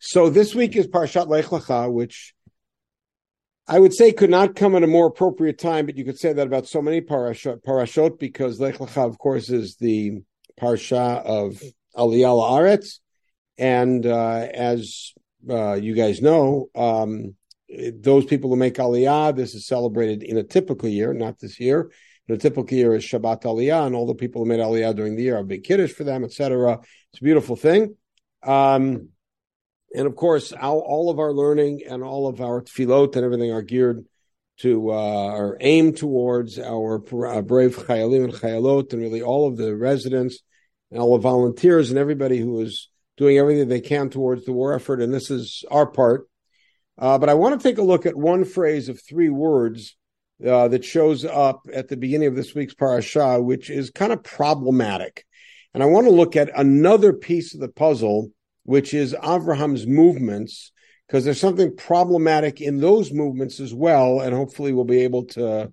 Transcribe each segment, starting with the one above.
So this week is Parshat Lech Lecha, which I would say could not come at a more appropriate time, but you could say that about so many parashot, parashot because Lech Lecha, of course, is the parsha of Aliyah La'aretz. And uh, as uh, you guys know, um, those people who make Aliyah, this is celebrated in a typical year, not this year. In a typical year is Shabbat Aliyah, and all the people who made Aliyah during the year are big Kiddush for them, etc. It's a beautiful thing. Um, and of course, our, all of our learning and all of our tefillot and everything are geared to uh, are aimed towards our uh, brave chayalim and chayalot, and really all of the residents and all the volunteers and everybody who is doing everything they can towards the war effort. And this is our part. Uh, but I want to take a look at one phrase of three words uh, that shows up at the beginning of this week's parasha, which is kind of problematic. And I want to look at another piece of the puzzle which is Avraham's movements, because there's something problematic in those movements as well, and hopefully we'll be able to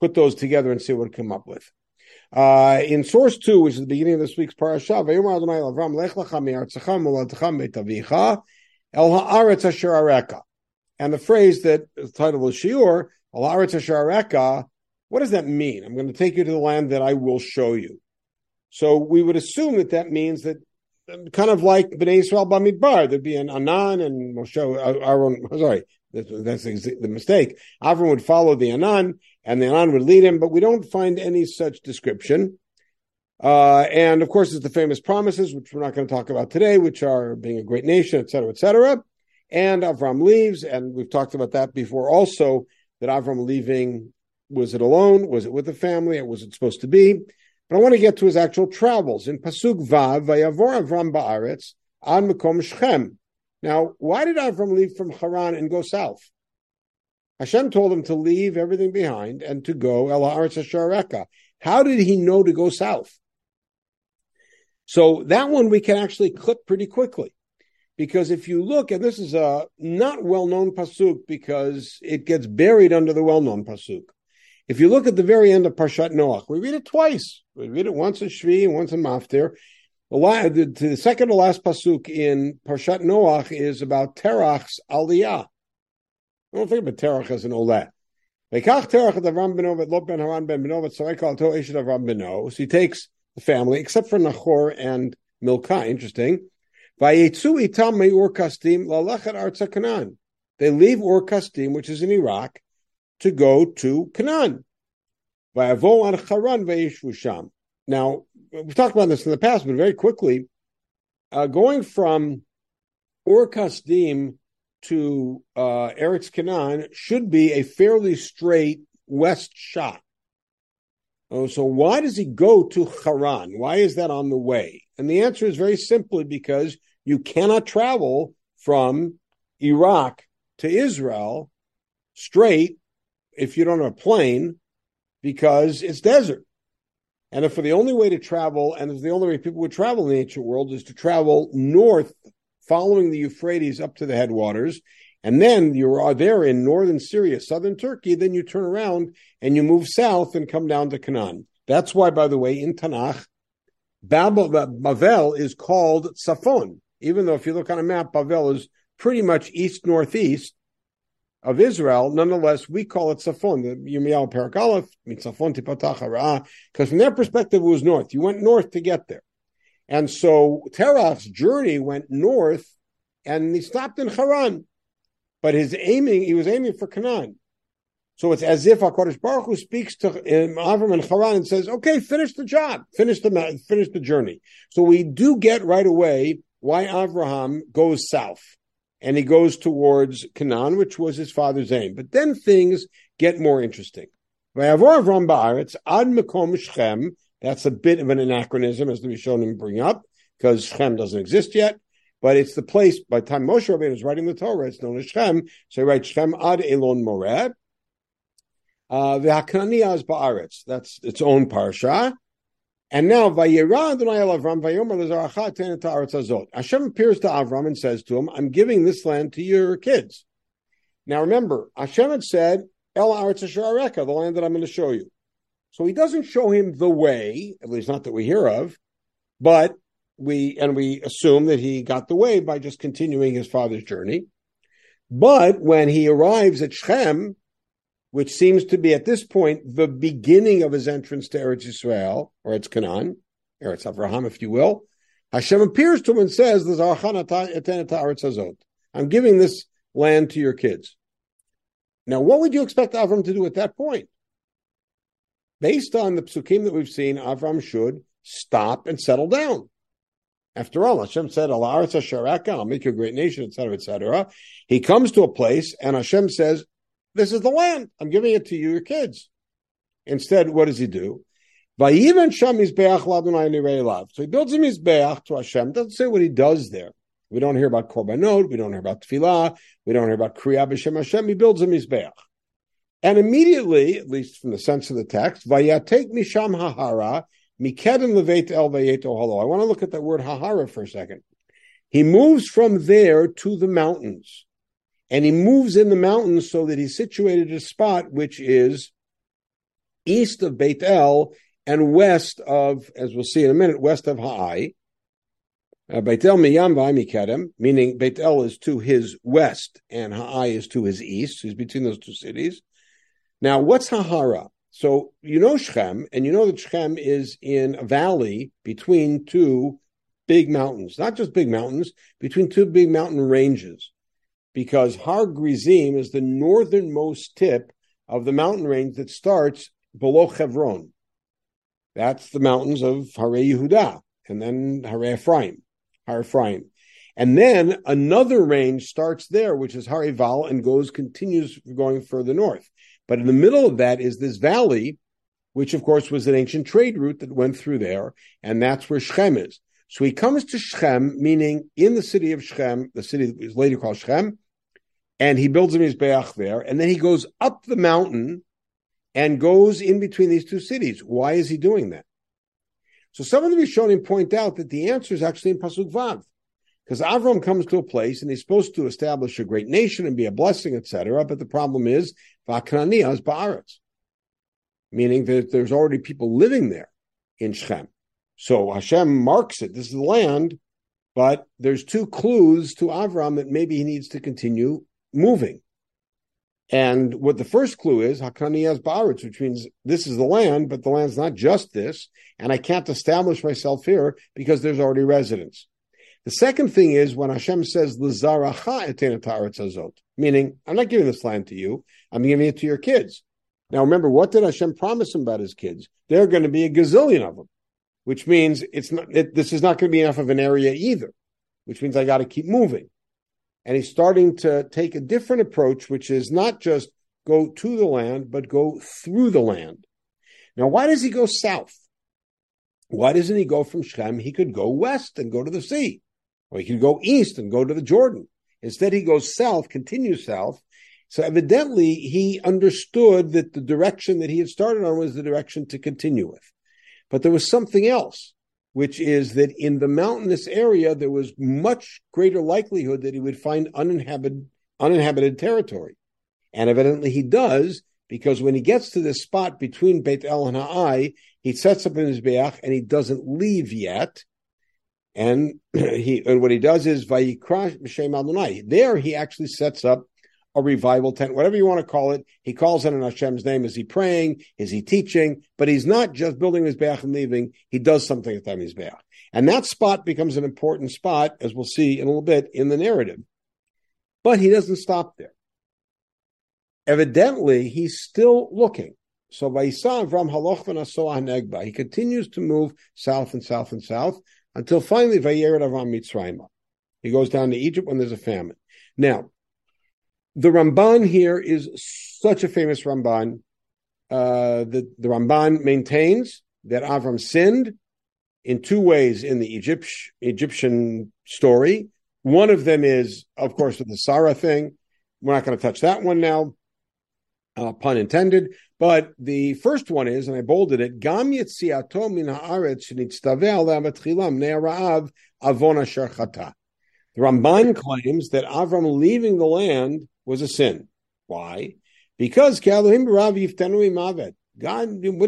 put those together and see what we come up with. Uh, in source two, which is the beginning of this week's parasha, and the phrase that the title of Shiur, what does that mean? I'm going to take you to the land that I will show you. So we would assume that that means that kind of like Bnei Israel Bamidbar. There'd be an Anan and Moshe, uh, Aaron, sorry, that's the mistake. Avram would follow the Anan and the Anan would lead him, but we don't find any such description. Uh, and of course, it's the famous promises, which we're not going to talk about today, which are being a great nation, et cetera, et cetera. And Avram leaves, and we've talked about that before also, that Avram leaving, was it alone? Was it with the family? was it supposed to be? But I want to get to his actual travels. In Pasuk Vav, Vayavor Avram Ba'aretz, An Mekom Shechem. Now, why did Avram leave from Haran and go south? Hashem told him to leave everything behind and to go El Haaretz Ashareka. How did he know to go south? So that one we can actually clip pretty quickly. Because if you look, and this is a not well-known pasuk because it gets buried under the well-known pasuk. If you look at the very end of Parshat Noach, we read it twice. We read it once in Shvi and once in Maftir. The, the second to last pasuk in Parshat Noach is about Terach's aliyah. I don't think about Terach as an oleh. So he takes the family, except for Nachor and Milcah. Interesting. They leave Ur which is in Iraq, to go to Canaan. Now, we've talked about this in the past, but very quickly, uh, going from Ur Kasdim to uh, Eretz Canaan should be a fairly straight west shot. Oh, so why does he go to Haran? Why is that on the way? And the answer is very simply because you cannot travel from Iraq to Israel straight if you don't have a plane because it's desert. And if the only way to travel, and if the only way people would travel in the ancient world is to travel north, following the Euphrates up to the headwaters, and then you are there in northern Syria, southern Turkey, then you turn around and you move south and come down to Canaan. That's why, by the way, in Tanakh, Babel, Bavel is called Safon, even though if you look on a map, Babel is pretty much east northeast of Israel, nonetheless, we call it Safon, the Yirmiyahu Parakalef, means Safon Tipatach because from their perspective, it was north. You went north to get there. And so Terach's journey went north and he stopped in Haran. But his aiming, he was aiming for Canaan. So it's as if HaKadosh Baruch Hu speaks to Avram and Haran and says, okay, finish the job, finish the, finish the journey. So we do get right away why Avraham goes south and he goes towards Canaan, which was his father's aim. But then things get more interesting. That's a bit of an anachronism, as the Rishonim bring up, because Shechem doesn't exist yet. But it's the place, by the time Moshe Rabbeinu is writing the Torah, it's known as Shechem. So he writes Shechem ad Elon Moreh. Uh. That's its own parsha. And now. Hashem appears to Avram and says to him, "I'm giving this land to your kids." Now, remember, Hashem had said, "El Haaretz Asherareka," the land that I'm going to show you. So he doesn't show him the way, at least not that we hear of, but we and we assume that he got the way by just continuing his father's journey. But when he arrives at Shechem, which seems to be at this point the beginning of his entrance to Eretz Israel, or Eretz Canaan, Eretz Avraham, if you will, Hashem appears to him and says, I'm giving this land to your kids. Now, what would you expect Avram to do at that point? Based on the psukim that we've seen, Avram should stop and settle down. After all, Hashem said, I'll make you a great nation, etc., etc. He comes to a place and Hashem says, This is the land. I'm giving it to you, your kids. Instead, what does he do? So he builds a mizbeach to Hashem. Doesn't say what he does there. We don't hear about korbanot. We don't hear about tefillah. We don't hear about kriya b'shem Hashem. He builds a mizbeach. And immediately, at least from the sense of the text, vayatek misham hahara mikedem levet el vayeto. I want to look at that word hahara for a second. He moves from there to the mountains. And he moves in the mountains so that he's situated at a spot which is east of Beit El and west of, as we'll see in a minute, west of Ha'ai. Uh, Beit El miyam mikedem, meaning Beit El is to his west and Ha'ai is to his east. He's between those two cities. Now, what's Hahara? So you know Shechem, and you know that Shechem is in a valley between two big mountains, not just big mountains, between two big mountain ranges, because Har Grizim is the northernmost tip of the mountain range that starts below Hebron. That's the mountains of Hare Yehuda, and then Hare Ephraim, Har Ephraim. And then another range starts there, which is Har Eval, and goes continues going further north. But in the middle of that is this valley, which of course was an ancient trade route that went through there, and that's where Shechem is. So he comes to Shechem, meaning in the city of Shechem, the city that was later called Shechem, and he builds a mizbeach there, and then he goes up the mountain and goes in between these two cities. Why is he doing that? So some of the Rishonim point out that the answer is actually in Pasuk Vav. Because Avram comes to a place and he's supposed to establish a great nation and be a blessing, etc. But the problem is, Vakraniyas Ba'aretz, meaning that there's already people living there in Shechem. So Hashem marks it. This is the land, but there's two clues to Avram that maybe he needs to continue moving. And what the first clue is, Hakaniyas Ba'aretz, which means this is the land, but the land's not just this, and I can't establish myself here because there's already residents. The second thing is when Hashem says azot, meaning I'm not giving this land to you, I'm giving it to your kids. Now remember, what did Hashem promise him about his kids? There are going to be a gazillion of them, which means it's not. It, this is not going to be enough of an area either, which means I got to keep moving. And he's starting to take a different approach, which is not just go to the land, but go through the land. Now, why does he go south? Why doesn't he go from Shechem? He could go west and go to the sea. Or he could go east and go to the Jordan. Instead, he goes south, continues south. So evidently, he understood that the direction that he had started on was the direction to continue with. But there was something else, which is that in the mountainous area, there was much greater likelihood that he would find uninhabited, uninhabited territory. And evidently he does, because when he gets to this spot between Beit El and Ha'ai, he sets up in mizbeach and he doesn't leave yet. And he and what he does is Vayikra B'Shem Adonai. There he actually sets up a revival tent, whatever you want to call it. He calls it in Hashem's name. Is he praying? Is he teaching? But he's not just building mizbeach and leaving. He does something at the beach, And that spot becomes an important spot, as we'll see in a little bit in the narrative. But he doesn't stop there. Evidently, he's still looking. So Vaisa Avram Haloch He continues to move south and south and south until finally Vayered Avram Mitzrayim. He goes down to Egypt when there's a famine. Now, the Ramban here is such a famous Ramban. Uh, the, the Ramban maintains that Avram sinned in two ways in the Egypt, Egyptian story. One of them is, of course, with the Sarah thing. We're not going to touch that one now, uh, pun intended. But the first one is, and I bolded it, Gam Yitziato min haaretz shenitztaveh le'avatchilam ne'ara'av avon. The Ramban claims that Avram leaving the land was a sin. Why? Because. God, what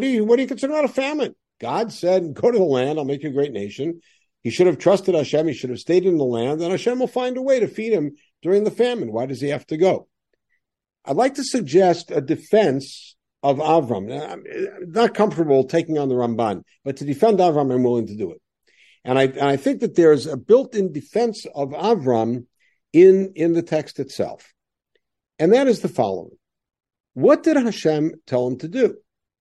do you what you consider not a famine? God said, "Go to the land. I'll make you a great nation." He should have trusted Hashem. He should have stayed in the land, and Hashem will find a way to feed him during the famine. Why does he have to go? I'd like to suggest a defense of Avram. I'm not comfortable taking on the Ramban, but to defend Avram, I'm willing to do it. And I, and I think that there's a built-in defense of Avram in, in the text itself. And that is the following. What did Hashem tell him to do?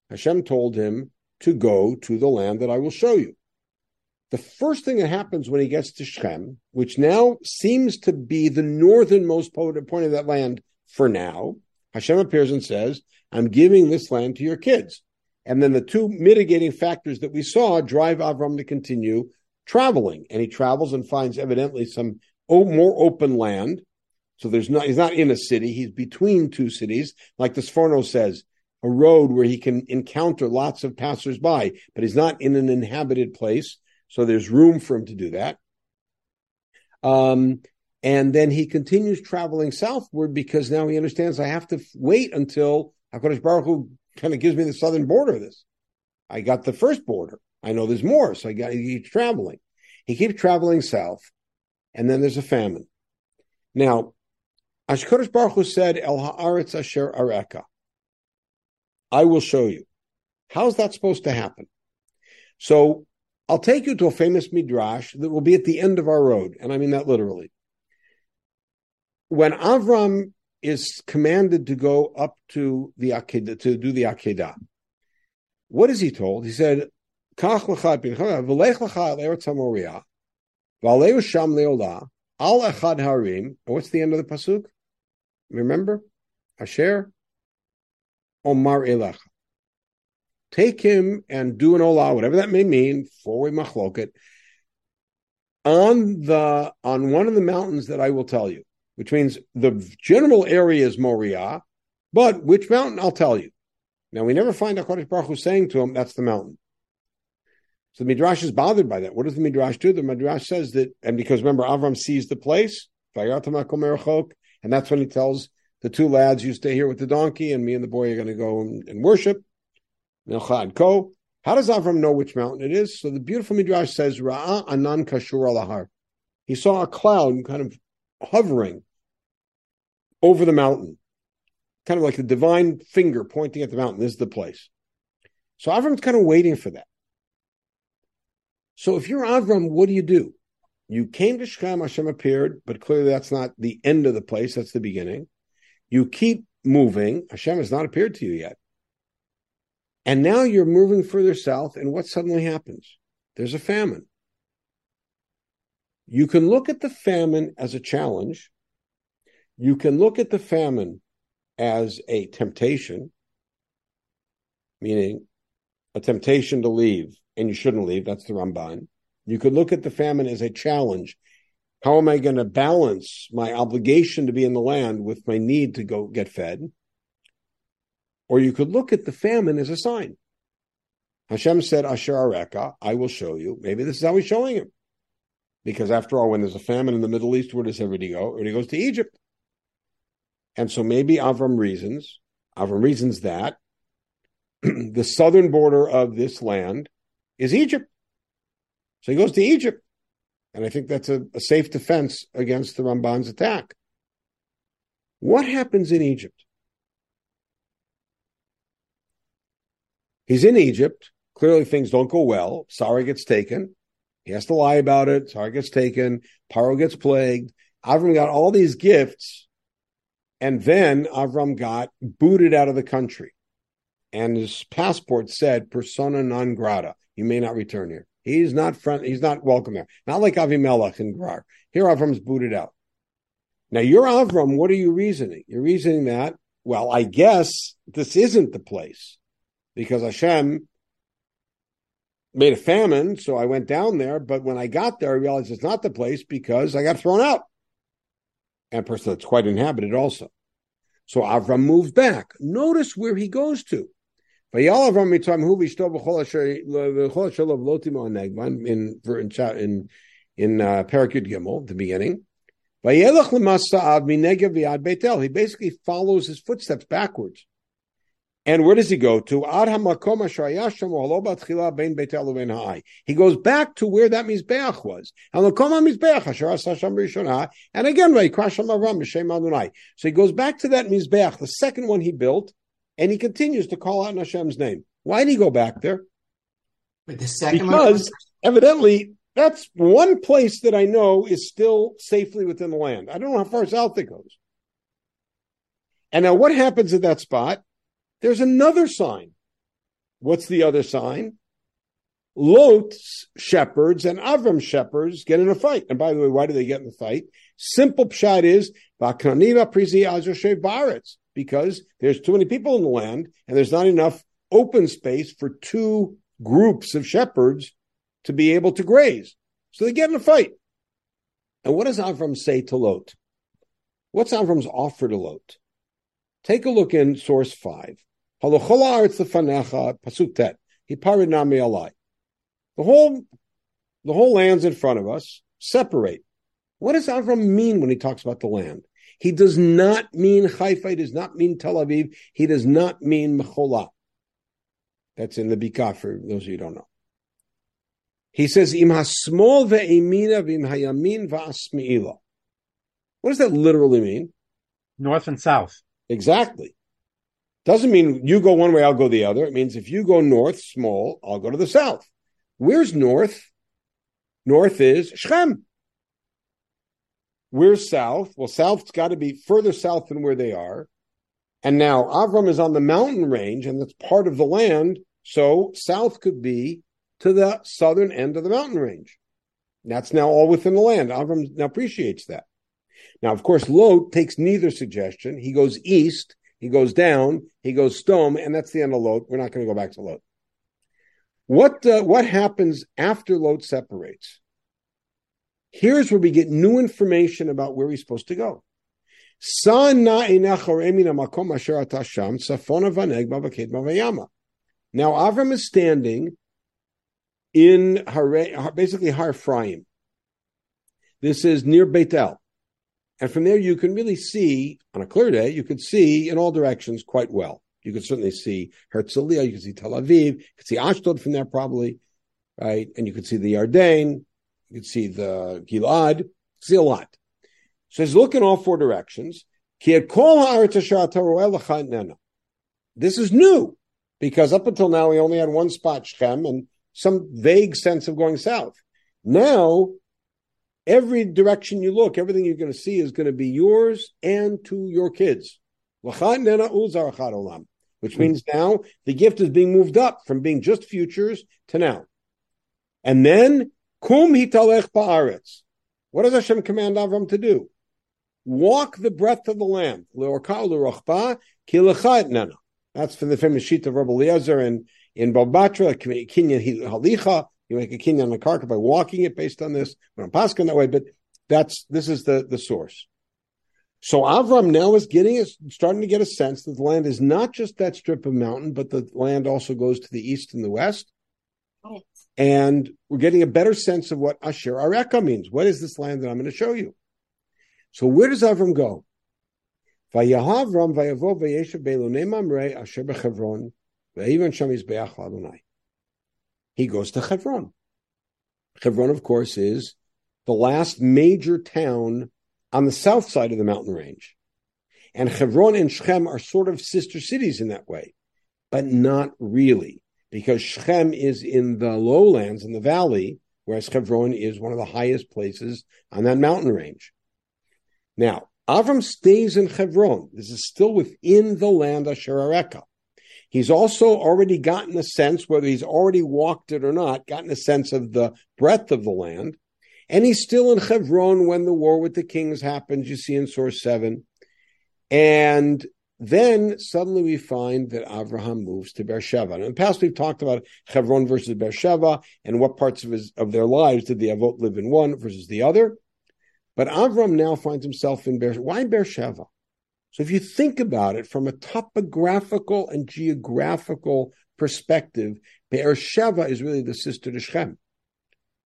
Hashem told him to go to the land that I will show you. The first thing that happens when he gets to Shechem, which now seems to be the northernmost point of that land for now, Hashem appears and says, I'm giving this land to your kids. And then the two mitigating factors that we saw drive Avram to continue traveling. And he travels and finds evidently some more open land. So there's not, he's not in a city. He's between two cities. Like the Sforno says, a road where he can encounter lots of passersby, but he's not in an inhabited place. So there's room for him to do that. Um, and then he continues traveling southward because now he understands I have to wait until HaKadosh Baruch Hu kind of gives me the southern border of this. I got the first border. I know there's more, so I got he keeps traveling. He keeps traveling south, and then there's a famine. Now, HaKadosh Baruch Hu said, El Haaretz Asher Areka. I will show you. How's that supposed to happen? So I'll take you to a famous midrash that will be at the end of our road, and I mean that literally when Avram is commanded to go up to the Akedah, to do the Akedah, what is he told? He said, Kach sham leolah, al echad harim. What's the end of the pasuk? Remember, Asher Omar elecha. Take him and do an olah, whatever that may mean, four-way machloket, on the on one of the mountains that I will tell you which means the general area is Moriah, but which mountain? I'll tell you. Now we never find HaKadosh Baruch Hu saying to him, that's the mountain. So the Midrash is bothered by that. What does the Midrash do? The Midrash says that, and because remember, Avram sees the place, and that's when he tells the two lads, you stay here with the donkey, and me and the boy are going to go and, and worship. How does Avram know which mountain it is? So the beautiful Midrash says, Ra'a anan kashur alahar. He saw a cloud kind of hovering over the mountain, kind of like the divine finger pointing at the mountain. This is the place. So Avram's kind of waiting for that. So if you're Avram, what do you do? You came to Shechem, Hashem appeared, but clearly that's not the end of the place, that's the beginning. You keep moving, Hashem has not appeared to you yet. And now you're moving further south, and what suddenly happens? There's a famine. You can look at the famine as a challenge, you can look at the famine as a temptation, meaning a temptation to leave, and you shouldn't leave. That's the Ramban. You could look at the famine as a challenge. How am I going to balance my obligation to be in the land with my need to go get fed? Or you could look at the famine as a sign. Hashem said, Asher Areka, I will show you. Maybe this is how he's showing him. Because after all, when there's a famine in the Middle East, where does everybody go? Everybody goes to Egypt. And so maybe Avram reasons, Avram reasons that the southern border of this land is Egypt. So he goes to Egypt. And I think that's a, a safe defense against the Ramban's attack. What happens in Egypt? He's in Egypt. Clearly, things don't go well. Sarah gets taken. He has to lie about it. Sarah gets taken. Paro gets plagued. Avram got all these gifts and then Avram got booted out of the country. And his passport said persona non grata. You may not return here. He's not front, he's not welcome there. Not like Avimelech and Gerar. Here Avram's booted out. Now you're Avram, what are you reasoning? You're reasoning that, well, I guess this isn't the place. Because Hashem made a famine, so I went down there, but when I got there, I realized it's not the place because I got thrown out and a person that's quite inhabited also. So Avram moved back. Notice where he goes to. In in in in uh, Parakut Gimel, the beginning. He basically follows his footsteps backwards. And where does he go to? He goes back to where that Mizbeach was. And again, so he goes back to that Mizbeach, the second one he built, and he continues to call out Hashem's name. Why did he go back there? But the second because one, evidently that's one place that I know is still safely within the land. I don't know how far south it goes. And now what happens at that spot? There's another sign. What's the other sign? Lot's shepherds and Avram shepherds get in a fight. And by the way, why do they get in the fight? Simple pshat is because there's too many people in the land and there's not enough open space for two groups of shepherds to be able to graze. So they get in a fight. And what does Avram say to Lot? What's Avram's offer to Lot? Take a look in source five. The whole, the whole land's in front of us. Separate. What does Avram mean when he talks about the land? He does not mean Haifa. He does not mean Tel Aviv. He does not mean Mecholah. That's in the Bikah for those of you who don't know. He says, Im hasmol ve'emina v'im hayamin va'asmi'ila. What does that literally mean? North and south. Exactly. Doesn't mean you go one way, I'll go the other. It means if you go north, small, I'll go to the south. Where's north? North is Shechem. Where's south? Well, south's got to be further south than where they are. And now Avram is on the mountain range, and that's part of the land. So south could be to the southern end of the mountain range. That's now all within the land. Avram now appreciates that. Now, of course, Lot takes neither suggestion. He goes east, he goes down, he goes Sdom, and that's the end of Lot. We're not going to go back to Lot. What uh, what happens after Lot separates? Here's where we get new information about where he's supposed to go. Now Avram is standing in basically Har Ephraim. This is near Beit El. And from there, you can really see, on a clear day, you could see in all directions quite well. You could certainly see Herzliya, you could see Tel Aviv, you could see Ashdod from there probably, right? And you could see the Yarden, you can see the Gilad, see a lot. So he's looking all four directions. This is new because up until now we only had one spot, Shechem, and some vague sense of going south. Now, every direction you look, everything you're going to see is going to be yours and to your kids. Which hmm. means now the gift is being moved up from being just futures to now. And then, kum hitalech ba'aretz. What does Hashem command Avram to do? Walk the breadth of the land. That's from the famous sheet of Rabbi Eliezer and in Bava Batra, kinyan halicha, you make a kinyan on karka by walking it based on this. We don't pass that way, but that's this is the the source. So Avram now is getting a, starting to get a sense that the land is not just that strip of mountain, but the land also goes to the east and the west. Right. And we're getting a better sense of what Asher Areka means. What is this land that I'm going to show you? So where does Avram go? He goes to Hebron. Hebron, of course, is the last major town on the south side of the mountain range. And Hebron and Shechem are sort of sister cities in that way, but not really, because Shechem is in the lowlands in the valley, whereas Hebron is one of the highest places on that mountain range. Now, Avram stays in Hebron. This is still within the land of Sharareka. He's also already gotten a sense, whether he's already walked it or not, gotten a sense of the breadth of the land. And he's still in Hebron when the war with the kings happens, you see in source seven. And then suddenly we find that Abraham moves to Beersheba. And in the past, we've talked about Hebron versus Beersheba and what parts of his of their lives did the Avot live in one versus the other. But Avram now finds himself in Beersheba. Why Beersheba? So if you think about it from a topographical and geographical perspective, Beersheba is really the sister to Shechem.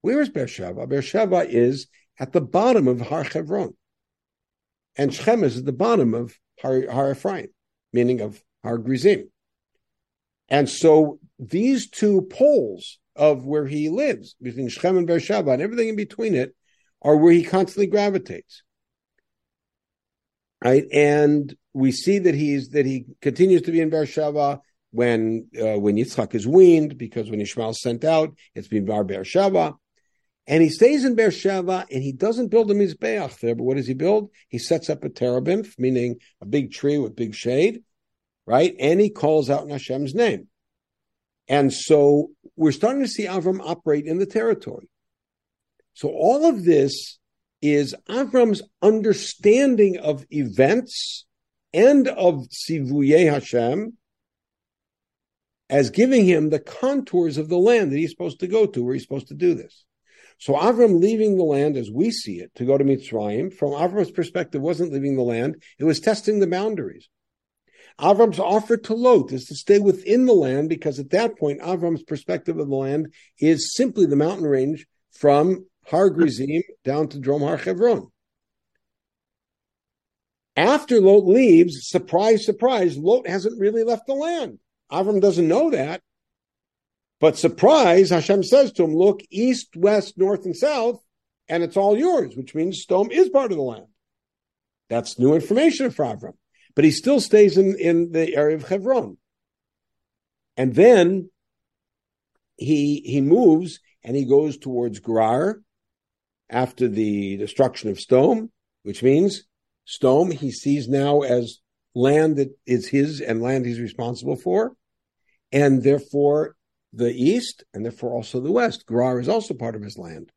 Where is Beersheba? Beersheba is at the bottom of Har Chevron. And Shechem is at the bottom of Har, Har Ephraim, meaning of Har Grizim. And so these two poles of where he lives, between Shechem and Beersheba and everything in between it, are where he constantly gravitates. Right, and we see that he's that he continues to be in Beersheba when uh, when Yitzchak is weaned, because when Ishmael is sent out, it's been Bar Beersheba. And he stays in Beersheba and he doesn't build a Mizbeach there, but what does he build? He sets up a terebinth, meaning a big tree with big shade, right? And he calls out in Hashem's name. And so we're starting to see Avram operate in the territory. So all of this is Avram's understanding of events and of Sivuye Hashem as giving him the contours of the land that he's supposed to go to, where he's supposed to do this. So Avram leaving the land as we see it to go to Mitzrayim, from Avram's perspective, wasn't leaving the land; it was testing the boundaries. Avram's offer to Lot is to stay within the land because at that point, Avram's perspective of the land is simply the mountain range from Har Grizim down to Drom Har Chevron. After Lot leaves, surprise, surprise, Lot hasn't really left the land. Avram doesn't know that. But surprise, Hashem says to him, look east, west, north, and south, and it's all yours, which means Sdom is part of the land. That's new information for Avram. But he still stays in, in the area of Hebron. And then he he moves and he goes towards Gerar after the destruction of Sdom, which means Sdom he sees now as land that is his and land he's responsible for. And therefore the east and therefore also the west. Gerar is also part of his land,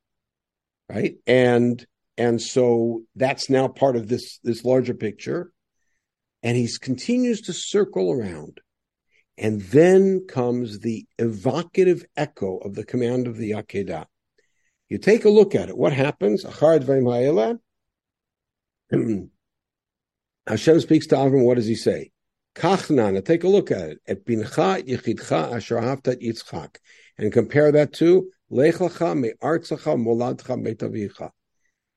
right? And and so that's now part of this this larger picture. And he continues to circle around. And then comes the evocative echo of the command of the Akedah. You take a look at it. What happens? Hashem speaks to Avram. What does he say? Kachnana, take a look at it. Et bincha yichidcha asher haftat Yitzchak. And compare that to Lechacha me'artzacha moladcha metavicha.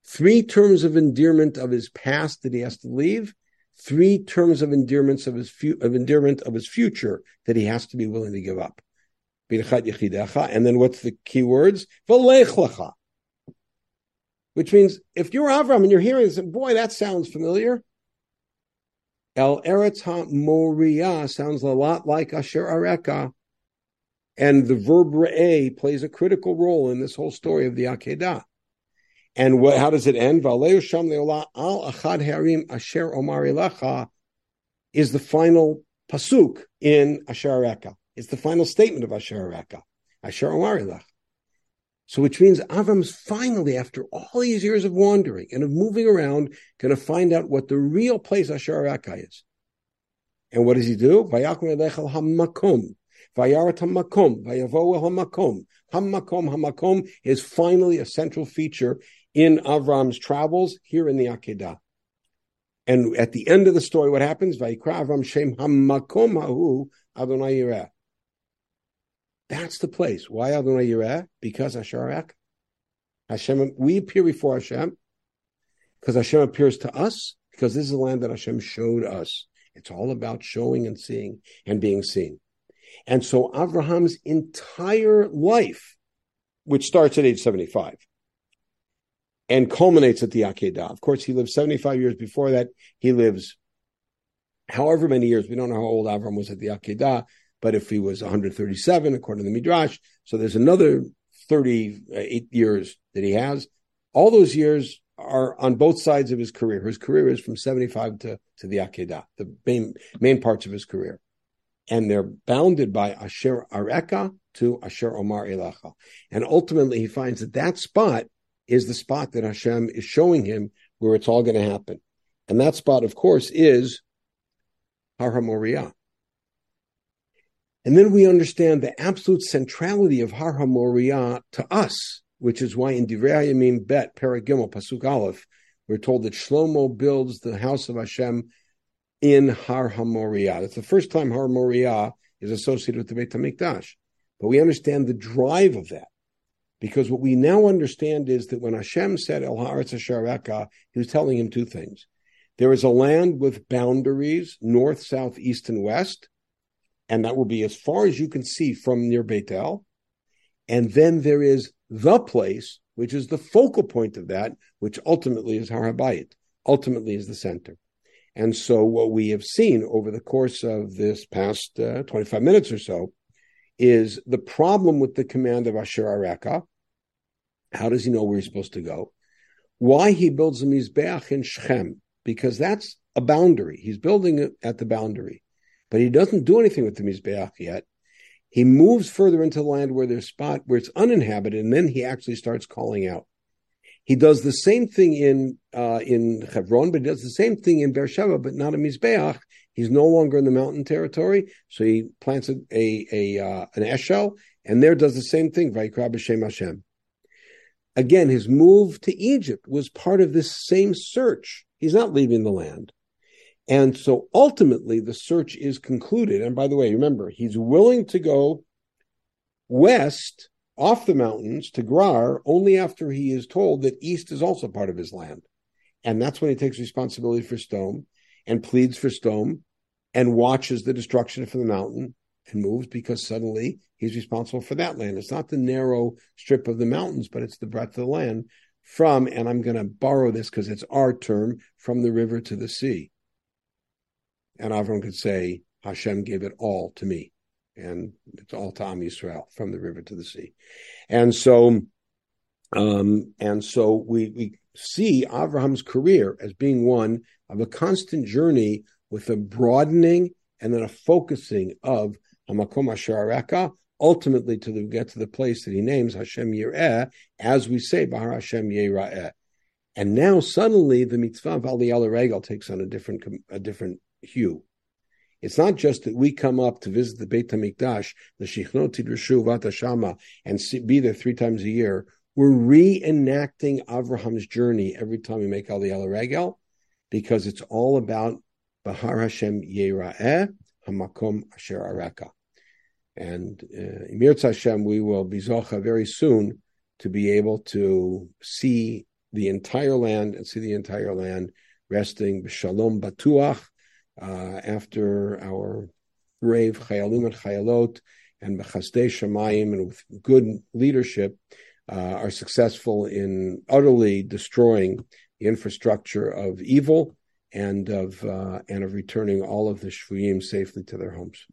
Three terms of endearment of his past that he has to leave. Three terms of endearments of his fu- of endearment of his future that he has to be willing to give up. And then what's the key words? Which means if you're Avram and you're hearing this, boy, that sounds familiar. El Eretz HaMoriah sounds a lot like Asher Areka. And the verb re'eh plays a critical role in this whole story of the Akedah. And what, how does it end? Valeu sham leola al achad harim asher omar ilacha is the final pasuk in Asher Areka. It's the final statement of Asher Areka. Asher omar ilach. So which means Avram's finally, after all these years of wandering and of moving around, going to find out what the real place Asher is. And what does he do? Hamakom. Hamakom. Hamakom, hamakom is finally a central feature in Avram's travels here in the Akedah. And at the end of the story, what happens? Vayikra Avram Shem hamakom hahu Adonai Yireh. That's the place. Why Adonai Yireh? Because Asharak. Hashem, we appear before Hashem because Hashem appears to us because this is the land that Hashem showed us. It's all about showing and seeing and being seen. And so Abraham's entire life, which starts at age 75 and culminates at the Akedah. Of course, he lives 75 years before that. He lives however many years. We don't know how old Avram was at the Akedah, but if he was 137, according to the Midrash, so there's another 38 years that he has. All those years are on both sides of his career. His career is from 75 to, to the Akedah, the main, main parts of his career. And they're bounded by Asher Areka to Asher Omar Elacha. And ultimately, he finds that that spot is the spot that Hashem is showing him where it's all going to happen. And that spot, of course, is Har HaMoriah. And then we understand the absolute centrality of Har HaMoriah to us, which is why in Divrei Yamim Bet, Paragimel, Pasuk Aleph, we're told that Shlomo builds the house of Hashem in Har HaMoriah. That's the first time Har HaMoriah is associated with the Beit HaMikdash. But we understand the drive of that. Because what we now understand is that when Hashem said El Haaretz Asher he was telling him two things. There is a land with boundaries, north, south, east, and west, and that will be as far as you can see from near Beit El. And then there is the place, which is the focal point of that, which ultimately is Har HaBayit, ultimately is the center. And so what we have seen over the course of this past uh, 25 minutes or so is the problem with the command of Asher Areka. How does he know where he's supposed to go? Why he builds a Mizbeach in Shechem? Because that's a boundary. He's building it at the boundary, but he doesn't do anything with the Mizbeach yet. He moves further into the land where there's spot where it's uninhabited, and then he actually starts calling out. He does the same thing in uh, in Hebron, but he does the same thing in Beersheba, but not in Mizbeach. He's no longer in the mountain territory, so he plants a, a, a uh, an eshel, and there does the same thing. Vayikra b'shem Hashem. Again, his move to Egypt was part of this same search. He's not leaving the land. And so ultimately, the search is concluded. And by the way, remember, he's willing to go west off the mountains to Gerar only after he is told that east is also part of his land. And that's when he takes responsibility for Sdom and pleads for Sdom and watches the destruction from the mountain and moves because suddenly he's responsible for that land. It's not the narrow strip of the mountains, but it's the breadth of the land from, and I'm going to borrow this because it's our term, from the river to the sea. And Avram could say, Hashem gave it all to me. And it's all to Am Yisrael, from the river to the sea. And so, um, and so we, we see Avraham's career as being one of a constant journey with a broadening and then a focusing of Hamakom Asher ultimately to get to the place that he names Hashem Yireh, as we say, Bahar Hashem Yireh. And now suddenly the mitzvah of Aliyah Regal takes on a different a different hue. It's not just that we come up to visit the Beit Hamikdash, the Shichnot Tidrashu Vatashama, and be there three times a year. We're reenacting Avraham's journey every time we make Aliyah Regel, because it's all about Bahar Hashem Yera'eh, Hamakom Asher Araka. And uh, Hashem, we will be Zocha very soon to be able to see the entire land and see the entire land resting Shalom Batuach uh, after our brave Chayalim and Chayalot and Bechasdei Shemayim and with good leadership uh, are successful in utterly destroying the infrastructure of evil and of uh, and of returning all of the shvuyim safely to their homes.